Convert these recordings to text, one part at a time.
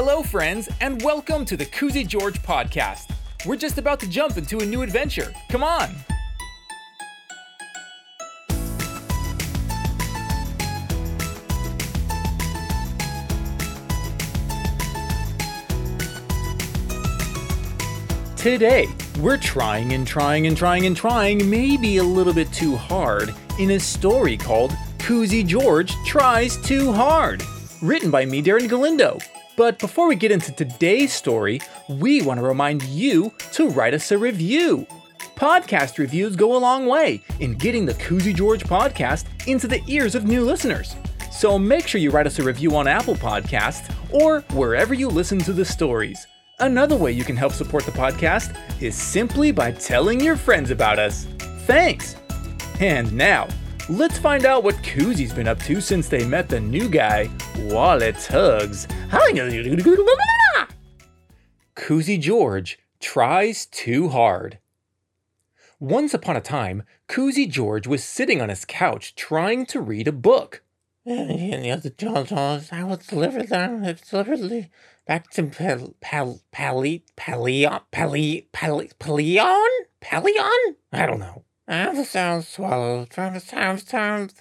Hello, friends, and welcome to the Koozy George podcast. We're just about to jump into a new adventure. Come on! Today, we're trying and trying and trying and trying, maybe a little bit too hard, in a story called Koozy George Tries Too Hard, written by me, Darren Galindo. But before we get into today's story, we want to remind you to write us a review. Podcast reviews go a long way in getting the Koozy George podcast into the ears of new listeners. So make sure you write us a review on Apple Podcasts or wherever you listen to the stories. Another way you can help support the podcast is simply by telling your friends about us. Thanks! And now, let's find out what Koozy's been up to since they met the new guy, Wally Tugs. Koozy George tries too hard. Once upon a time, Koozy George was sitting on his couch trying to read a book. And the Jones, I was delivered them. Deliberately back to Pal Pal Pali Palion Pali Pali Palion Palion. I don't know. And the sound from the sound sound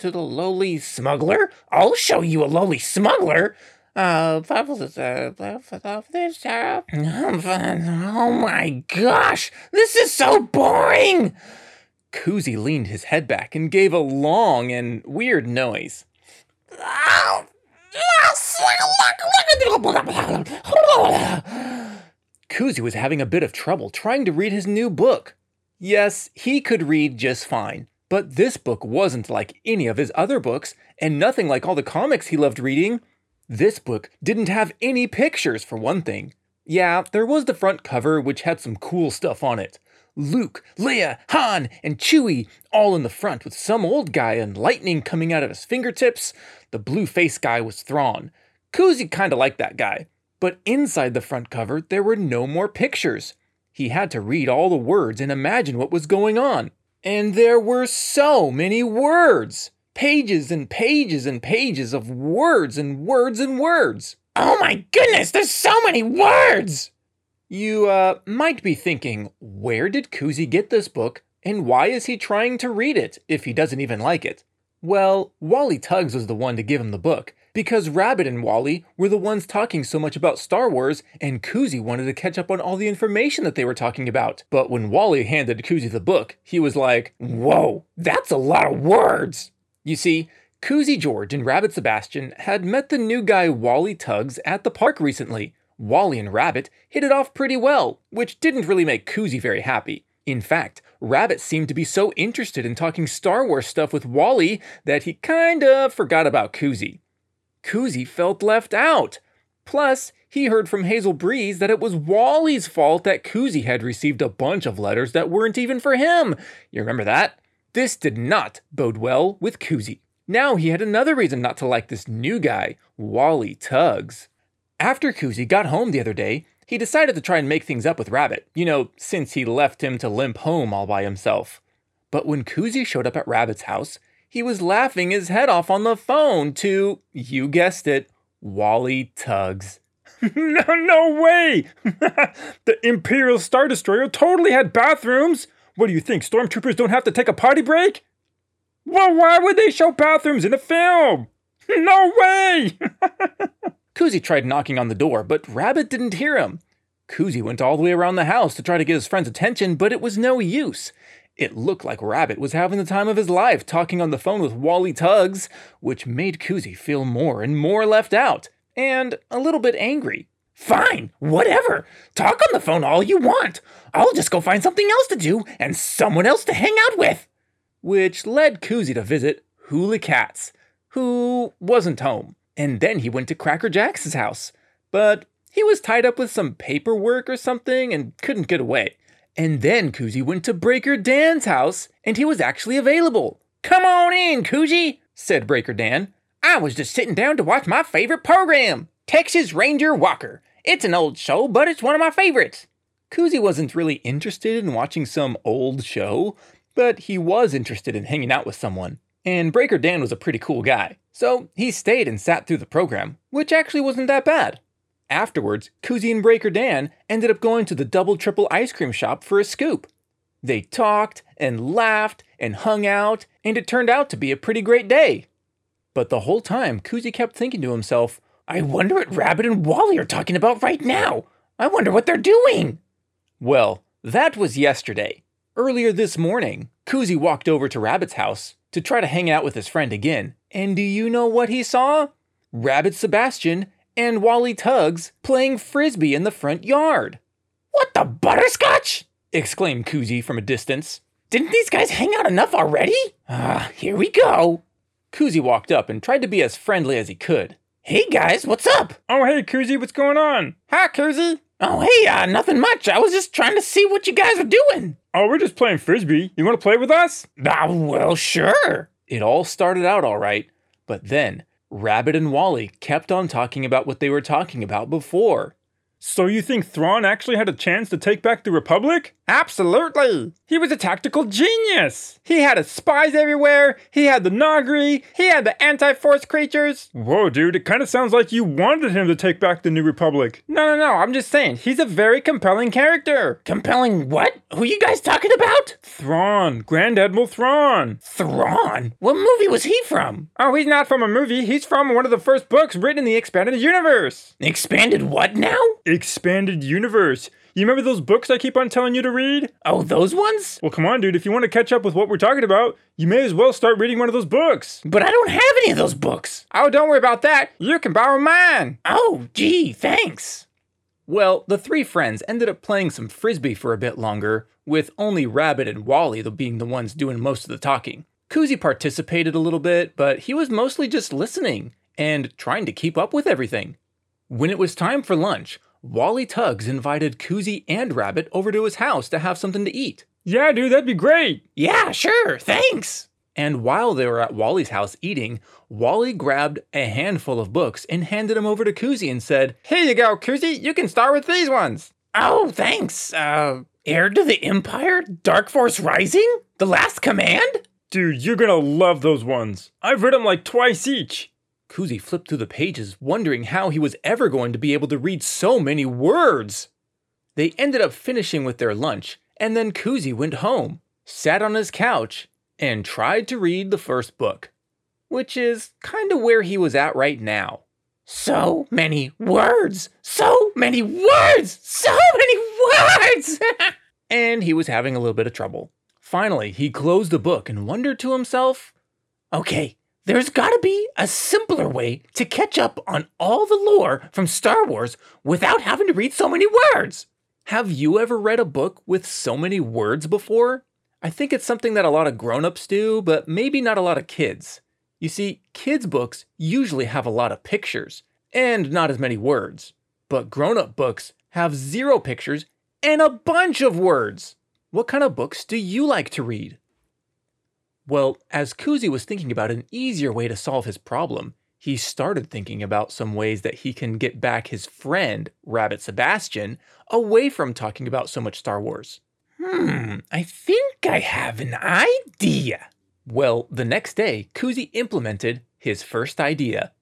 to the lowly smuggler. I'll show you a lowly smuggler. Uh, oh my gosh, this is so boring. Koozy leaned his head back and gave a long and weird noise. Koozy was having a bit of trouble trying to read his new book. Yes, he could read just fine, but this book wasn't like any of his other books, and nothing like all the comics he loved reading. This book didn't have any pictures, for one thing. Yeah, there was the front cover, which had some cool stuff on it. Luke, Leia, Han, and Chewie all in the front with some old guy and lightning coming out of his fingertips. The blue face guy was Thrawn. Koozy kinda liked that guy. But inside the front cover, there were no more pictures. He had to read all the words and imagine what was going on. And there were so many words! Pages and pages and pages of words and words and words. Oh my goodness, there's so many words! You uh, might be thinking, where did Koozy get this book, and why is he trying to read it if he doesn't even like it? Well, Wally Tugs was the one to give him the book, because Rabbit and Wally were the ones talking so much about Star Wars, and Koozy wanted to catch up on all the information that they were talking about. But when Wally handed Koozy the book, he was like, Whoa, that's a lot of words! You see, Koozy George and Rabbit Sebastian had met the new guy Wally Tugs at the park recently, Wally and Rabbit hit it off pretty well, which didn't really make Koozy very happy. In fact, Rabbit seemed to be so interested in talking Star Wars stuff with Wally that he kinda forgot about Koozy. Koozy felt left out. Plus, he heard from Hazel Breeze that it was Wally's fault that Koozy had received a bunch of letters that weren't even for him. You remember that? This did not bode well with Koozy. Now he had another reason not to like this new guy, Wally Tugs. After Koozy got home the other day, he decided to try and make things up with Rabbit, you know, since he left him to limp home all by himself. But when Koozy showed up at Rabbit's house, he was laughing his head off on the phone to, you guessed it, Wally Tugs. no, no way! the Imperial Star Destroyer totally had bathrooms! What do you think, stormtroopers don't have to take a potty break? Well, why would they show bathrooms in a film? No way! Koozy tried knocking on the door, but Rabbit didn't hear him. Koozy went all the way around the house to try to get his friend's attention, but it was no use. It looked like Rabbit was having the time of his life talking on the phone with Wally Tugs, which made Koozy feel more and more left out, and a little bit angry. Fine, whatever. Talk on the phone all you want. I'll just go find something else to do and someone else to hang out with. Which led Koozy to visit Hula Cats, who wasn't home and then he went to Cracker Jack's house. But he was tied up with some paperwork or something and couldn't get away. And then Koozy went to Breaker Dan's house, and he was actually available. Come on in, Koozy, said Breaker Dan. I was just sitting down to watch my favorite program, Texas Ranger Walker. It's an old show, but it's one of my favorites. Koozy wasn't really interested in watching some old show, but he was interested in hanging out with someone. And Breaker Dan was a pretty cool guy, so he stayed and sat through the program, which actually wasn't that bad. Afterwards, Koozy and Breaker Dan ended up going to the Double Triple ice cream shop for a scoop. They talked and laughed and hung out, and it turned out to be a pretty great day. But the whole time, Koozy kept thinking to himself, I wonder what Rabbit and Wally are talking about right now. I wonder what they're doing. Well, that was yesterday. Earlier this morning, Koozy walked over to Rabbit's house to try to hang out with his friend again. And do you know what he saw? Rabbit Sebastian and Wally Tugs playing frisbee in the front yard. What the butterscotch? exclaimed Koozy from a distance. Didn't these guys hang out enough already? Ah, here we go. Koozy walked up and tried to be as friendly as he could. Hey guys, what's up? Oh, hey, Koozy, what's going on? Hi, Koozy. Oh, hey, uh, nothing much. I was just trying to see what you guys are doing. Oh, we're just playing frisbee. You want to play with us? Ah, well, sure. It all started out all right, but then Rabbit and Wally kept on talking about what they were talking about before. So you think Thrawn actually had a chance to take back the Republic? Absolutely. He was a tactical genius. He had his spies everywhere. He had the Noghri. He had the anti-force creatures. Whoa, dude, it kind of sounds like you wanted him to take back the New Republic. No, no, no. I'm just saying, he's a very compelling character. Compelling what? Who you guys talking about? Thrawn, Grand Admiral Thrawn. Thrawn? What movie was he from? Oh, he's not from a movie. He's from one of the first books written in the expanded universe. Expanded what now? Expanded Universe. You remember those books I keep on telling you to read? Oh, those ones? Well, come on, dude. If you want to catch up with what we're talking about, you may as well start reading one of those books. But I don't have any of those books. Oh, don't worry about that. You can borrow mine. Oh, gee, thanks. Well, the three friends ended up playing some frisbee for a bit longer, with only Rabbit and Wally being the ones doing most of the talking. Koozy participated a little bit, but he was mostly just listening and trying to keep up with everything. When it was time for lunch, Wally Tugs invited Koozy and Rabbit over to his house to have something to eat. Yeah, dude, that'd be great. Yeah, sure, thanks. And while they were at Wally's house eating, Wally grabbed a handful of books and handed them over to Koozy and said, Here you go, Koozy. You can start with these ones. Oh, thanks. Uh, Heir to the Empire? Dark Force Rising? The Last Command? Dude, you're gonna love those ones. I've read them like twice each. Koozy flipped through the pages, wondering how he was ever going to be able to read so many words. They ended up finishing with their lunch, and then Koozie went home, sat on his couch, and tried to read the first book, which is kind of where he was at right now. So many words! So many words! So many words! and he was having a little bit of trouble. Finally, he closed the book and wondered to himself, okay, there's gotta be a simpler way to catch up on all the lore from Star Wars without having to read so many words. Have you ever read a book with so many words before? I think it's something that a lot of grown ups do, but maybe not a lot of kids. You see, kids' books usually have a lot of pictures and not as many words, but grown up books have zero pictures and a bunch of words. What kind of books do you like to read? Well, as Koozy was thinking about an easier way to solve his problem, he started thinking about some ways that he can get back his friend, Rabbit Sebastian, away from talking about so much Star Wars. Hmm, I think I have an idea. Well, the next day, Koozy implemented his first idea.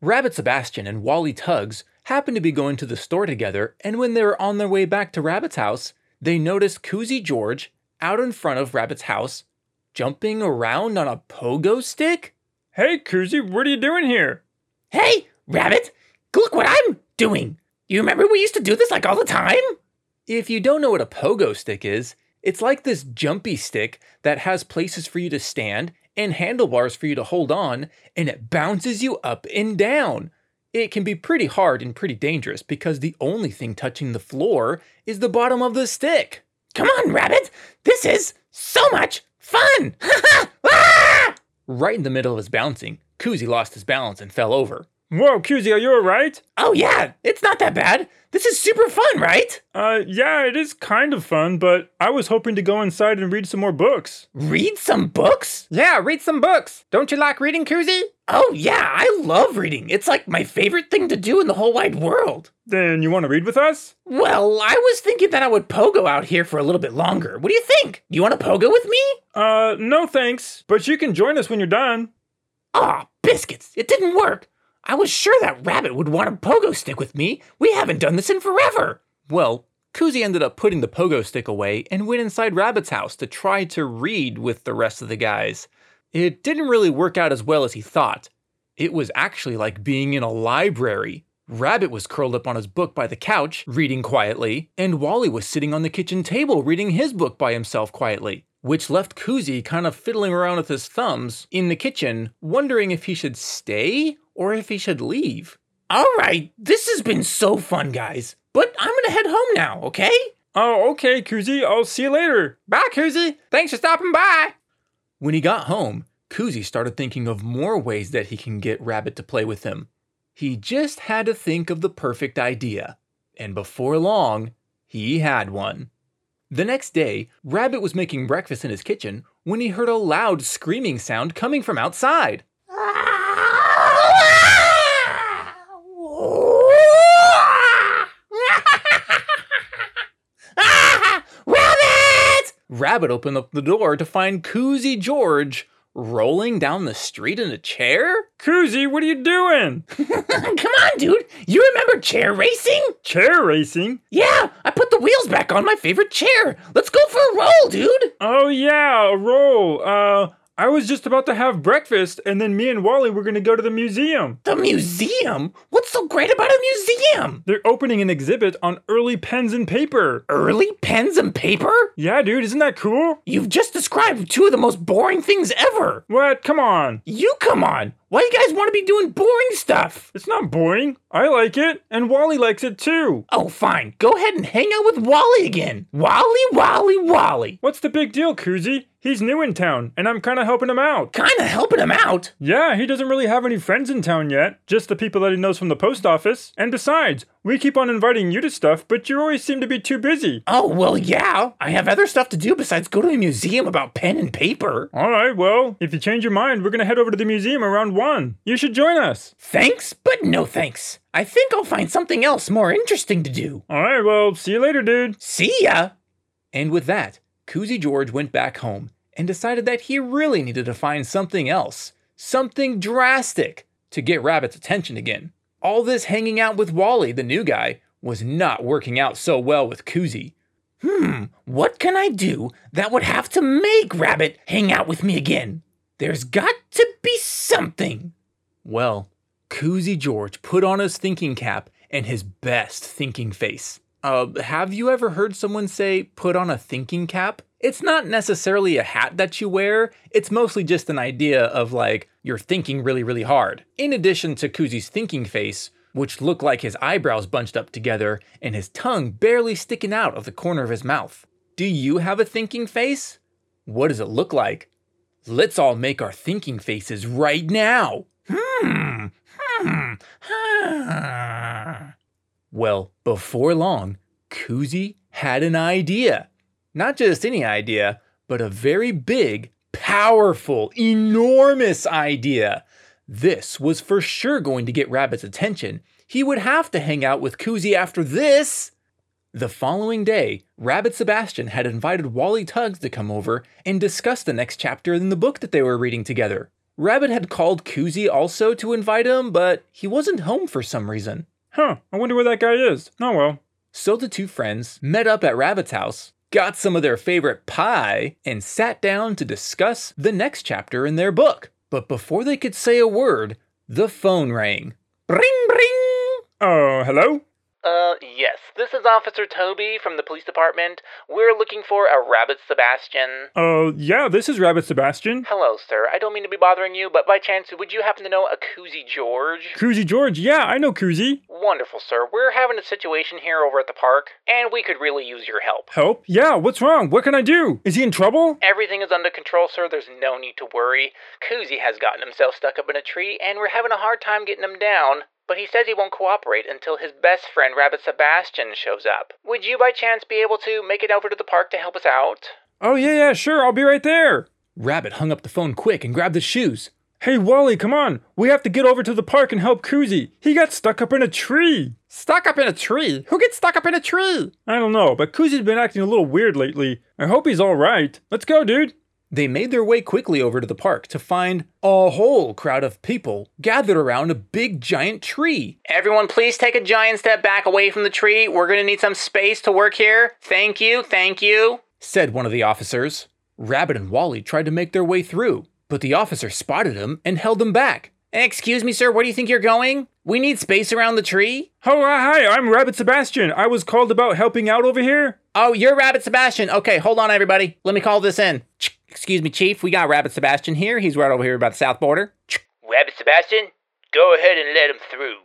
Rabbit Sebastian and Wally Tugs happened to be going to the store together, and when they were on their way back to Rabbit's house, they noticed Koozy George out in front of Rabbit's house, jumping around on a pogo stick? Hey, Koozy, what are you doing here? Hey, Rabbit, look what I'm doing. You remember we used to do this like all the time? If you don't know what a pogo stick is, it's like this jumpy stick that has places for you to stand and handlebars for you to hold on, and it bounces you up and down. It can be pretty hard and pretty dangerous because the only thing touching the floor is the bottom of the stick. Come on, Rabbit, this is so much fun! ah! Right in the middle of his bouncing, Koozy lost his balance and fell over. Whoa, Koozy, are you alright? Oh, yeah, it's not that bad. This is super fun, right? Uh, yeah, it is kind of fun, but I was hoping to go inside and read some more books. Read some books? Yeah, read some books. Don't you like reading, Koozy? Oh, yeah, I love reading. It's like my favorite thing to do in the whole wide world. Then you want to read with us? Well, I was thinking that I would pogo out here for a little bit longer. What do you think? You want to pogo with me? Uh, no thanks, but you can join us when you're done. Aw, biscuits, it didn't work. I was sure that rabbit would want a pogo stick with me. We haven't done this in forever. Well, Koozy ended up putting the pogo stick away and went inside Rabbit's house to try to read with the rest of the guys. It didn't really work out as well as he thought. It was actually like being in a library. Rabbit was curled up on his book by the couch, reading quietly, and Wally was sitting on the kitchen table reading his book by himself quietly, which left Koozy kind of fiddling around with his thumbs in the kitchen, wondering if he should stay or if he should leave. All right, this has been so fun, guys. But I'm gonna head home now, okay? Oh, okay, Koozy, I'll see you later. Bye, Koozy. Thanks for stopping by. When he got home, Koozy started thinking of more ways that he can get Rabbit to play with him. He just had to think of the perfect idea. And before long, he had one. The next day, Rabbit was making breakfast in his kitchen when he heard a loud screaming sound coming from outside. Rabbit! Opened up the door to find Koozy George rolling down the street in a chair? Koozy, what are you doing? Come on, dude. You remember chair racing? Chair racing? Yeah, I put the wheels back on my favorite chair. Let's go for a roll, dude. Oh, yeah, a roll. Uh, I was just about to have breakfast, and then me and Wally were gonna go to the museum. The museum? What's so great about a museum? They're opening an exhibit on early pens and paper. Early pens and paper? Yeah, dude, isn't that cool? You've just described two of the most boring things ever. What? Come on. You come on. Why do you guys want to be doing boring stuff? It's not boring. I like it, and Wally likes it too. Oh, fine. Go ahead and hang out with Wally again. Wally, Wally, Wally. What's the big deal, Koozy? He's new in town, and I'm kinda helping him out. Kinda helping him out. Yeah, he doesn't really have any friends in town yet, just the people that he knows from the post office. And besides, we keep on inviting you to stuff, but you always seem to be too busy. Oh, well, yeah. I have other stuff to do besides go to a museum about pen and paper. Alright, well, if you change your mind, we're gonna head over to the museum around 1. You should join us. Thanks, but no thanks. I think I'll find something else more interesting to do. Alright, well, see you later, dude. See ya. And with that, Koozy George went back home and decided that he really needed to find something else, something drastic, to get Rabbit's attention again. All this hanging out with Wally, the new guy, was not working out so well with Koozy. Hmm, what can I do that would have to make Rabbit hang out with me again? There's got to be something. Well, Koozy George put on his thinking cap and his best thinking face. Uh, have you ever heard someone say, put on a thinking cap? It's not necessarily a hat that you wear, it's mostly just an idea of like, you're thinking really, really hard. In addition to Koozy's thinking face, which looked like his eyebrows bunched up together and his tongue barely sticking out of the corner of his mouth. Do you have a thinking face? What does it look like? Let's all make our thinking faces right now. Hmm, hmm, hmm. Well, before long, Koozy had an idea. Not just any idea, but a very big, powerful, enormous idea. This was for sure going to get Rabbit's attention. He would have to hang out with Koozy after this. The following day, Rabbit Sebastian had invited Wally Tugs to come over and discuss the next chapter in the book that they were reading together. Rabbit had called Koozy also to invite him, but he wasn't home for some reason. Huh, I wonder where that guy is. Oh well. So the two friends met up at Rabbit's house, got some of their favorite pie, and sat down to discuss the next chapter in their book. But before they could say a word, the phone rang. Bring, bring. Oh, hello? Uh, yes, this is Officer Toby from the police department. We're looking for a Rabbit Sebastian. Uh, yeah, this is Rabbit Sebastian. Hello, sir. I don't mean to be bothering you, but by chance, would you happen to know a Koozy George? Koozy George, yeah, I know Koozy. Wonderful, sir. We're having a situation here over at the park, and we could really use your help. Help? Yeah, what's wrong? What can I do? Is he in trouble? Everything is under control, sir. There's no need to worry. Koozy has gotten himself stuck up in a tree, and we're having a hard time getting him down. But he says he won't cooperate until his best friend, Rabbit Sebastian, shows up. Would you by chance be able to make it over to the park to help us out? Oh, yeah, yeah, sure, I'll be right there. Rabbit hung up the phone quick and grabbed his shoes. Hey, Wally, come on. We have to get over to the park and help Koozy. He got stuck up in a tree. Stuck up in a tree? Who gets stuck up in a tree? I don't know, but Koozy's been acting a little weird lately. I hope he's all right. Let's go, dude. They made their way quickly over to the park to find a whole crowd of people gathered around a big giant tree. Everyone, please take a giant step back away from the tree. We're gonna need some space to work here. Thank you, thank you. said one of the officers. Rabbit and Wally tried to make their way through, but the officer spotted them and held them back. Excuse me, sir, where do you think you're going? We need space around the tree. Oh, uh, hi, I'm Rabbit Sebastian. I was called about helping out over here. Oh, you're Rabbit Sebastian. Okay, hold on, everybody. Let me call this in. Excuse me, Chief. We got Rabbit Sebastian here. He's right over here by the south border. Rabbit Sebastian, go ahead and let him through.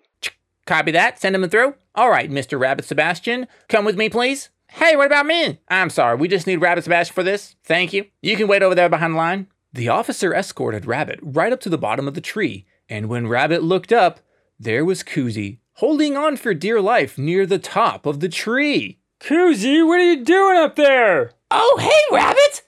Copy that. Send him through. All right, Mr. Rabbit Sebastian. Come with me, please. Hey, what about me? I'm sorry. We just need Rabbit Sebastian for this. Thank you. You can wait over there behind the line. The officer escorted Rabbit right up to the bottom of the tree, and when Rabbit looked up, there was Koozy holding on for dear life near the top of the tree. Koozy, what are you doing up there? Oh, hey, Rabbit.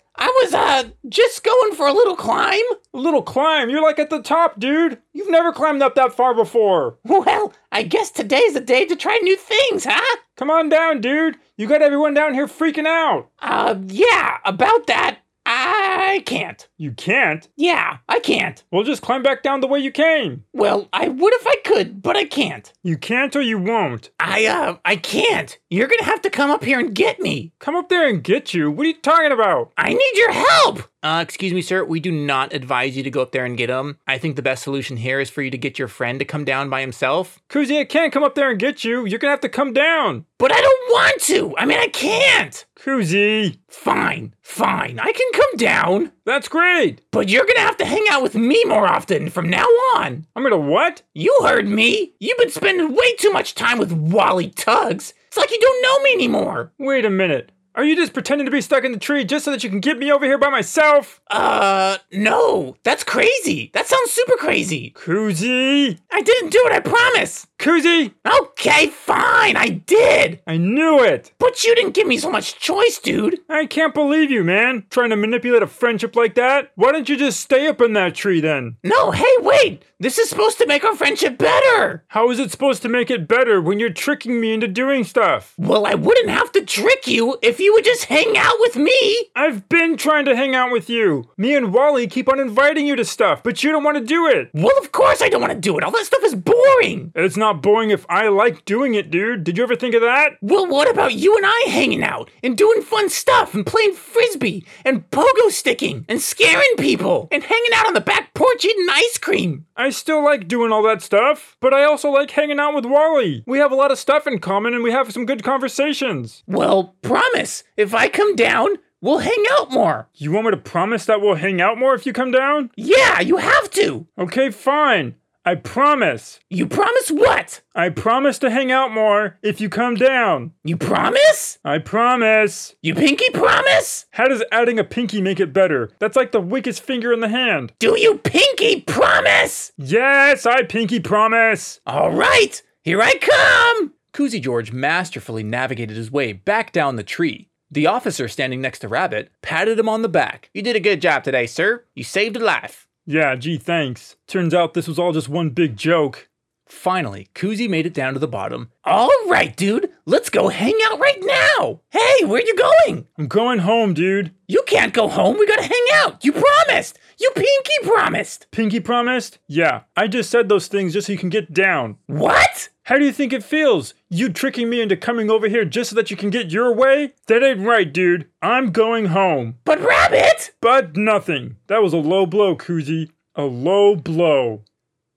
Just going for a little climb. A little climb. You're like at the top, dude. You've never climbed up that far before. Well, I guess today's the day to try new things, huh? Come on down, dude. You got everyone down here freaking out. Uh, yeah, about that, I can't. You can't. Yeah, I can't. Well, just climb back down the way you came. Well, I would if I could, but I can't. You can't or you won't. I, uh, I can't. You're gonna have to come up here and get me. Come up there and get you. What are you talking about? I need your help. Uh, excuse me, sir. We do not advise you to go up there and get him. I think the best solution here is for you to get your friend to come down by himself. Koozy, I can't come up there and get you. You're gonna have to come down. But I don't want to. I mean, I can't. Koozy. Fine, fine. I can come down. That's great. But you're gonna have to hang out with me more often from now on. I'm gonna what? You heard me. You've been spending way too much time with Wally Tugs. It's like you don't know me anymore. Wait a minute. Are you just pretending to be stuck in the tree just so that you can get me over here by myself? Uh, no. That's crazy. That sounds super crazy. Koozy. I didn't do it, I promise. Koozy. Okay, fine. I did. I knew it. But you didn't give me so much choice, dude. I can't believe you, man. Trying to manipulate a friendship like that? Why don't you just stay up in that tree then? No, hey, wait. This is supposed to make our friendship better. How is it supposed to make it better when you're tricking me into doing stuff? Well, I wouldn't have to trick you if you would just hang out with me. I've been trying to hang out with you. Me and Wally keep on inviting you to stuff, but you don't want to do it. Well, of course I don't want to do it. All that stuff is boring. It's not boring if I like doing it, dude. Did you ever think of that? Well, what about you and I hanging out and doing fun stuff and playing frisbee and pogo sticking and scaring people and hanging out on the back porch eating ice cream? I still like doing all that stuff, but I also like hanging out with Wally. We have a lot of stuff in common and we have some good conversations. Well, promise. If I come down, we'll hang out more. You want me to promise that we'll hang out more if you come down? Yeah, you have to. Okay, fine. I promise. You promise what? I promise to hang out more if you come down. You promise? I promise. You pinky promise? How does adding a pinky make it better? That's like the weakest finger in the hand. Do you pinky promise? Yes, I pinky promise. All right, here I come. Koozy George masterfully navigated his way back down the tree. The officer standing next to Rabbit patted him on the back. You did a good job today, sir. You saved a life. Yeah, gee, thanks. Turns out this was all just one big joke. Finally, Koozy made it down to the bottom. All right, dude. Let's go hang out right now. Hey, where you going? I'm going home, dude. You can't go home. We gotta hang out. You promised. You pinky promised. Pinky promised? Yeah, I just said those things just so you can get down. What? How do you think it feels? You tricking me into coming over here just so that you can get your way? That ain't right, dude. I'm going home. But Rabbit! But nothing. That was a low blow, Koozy. A low blow.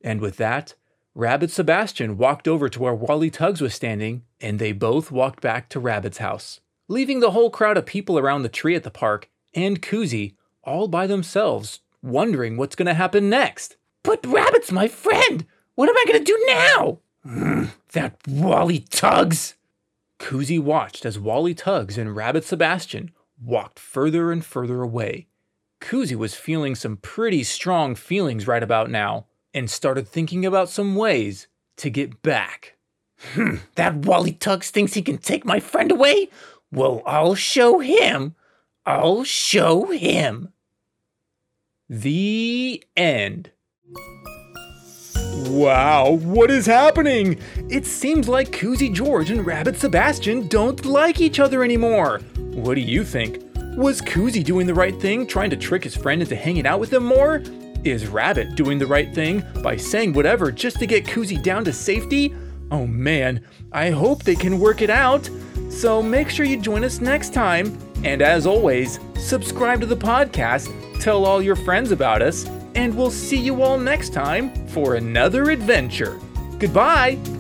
And with that, Rabbit Sebastian walked over to where Wally Tugs was standing, and they both walked back to Rabbit's house, leaving the whole crowd of people around the tree at the park and Koozy all by themselves, wondering what's going to happen next. But Rabbit's my friend. What am I gonna do now? That Wally Tugs! Koozy watched as Wally Tugs and Rabbit Sebastian walked further and further away. Koozy was feeling some pretty strong feelings right about now and started thinking about some ways to get back. Hmm, that Wally Tugs thinks he can take my friend away? Well, I'll show him. I'll show him. The end. Wow, what is happening? It seems like Koozy George and Rabbit Sebastian don't like each other anymore. What do you think? Was Koozy doing the right thing, trying to trick his friend into hanging out with him more? Is Rabbit doing the right thing by saying whatever just to get Koozy down to safety? Oh man, I hope they can work it out. So make sure you join us next time. And as always, subscribe to the podcast, tell all your friends about us, and we'll see you all next time for another adventure. Goodbye!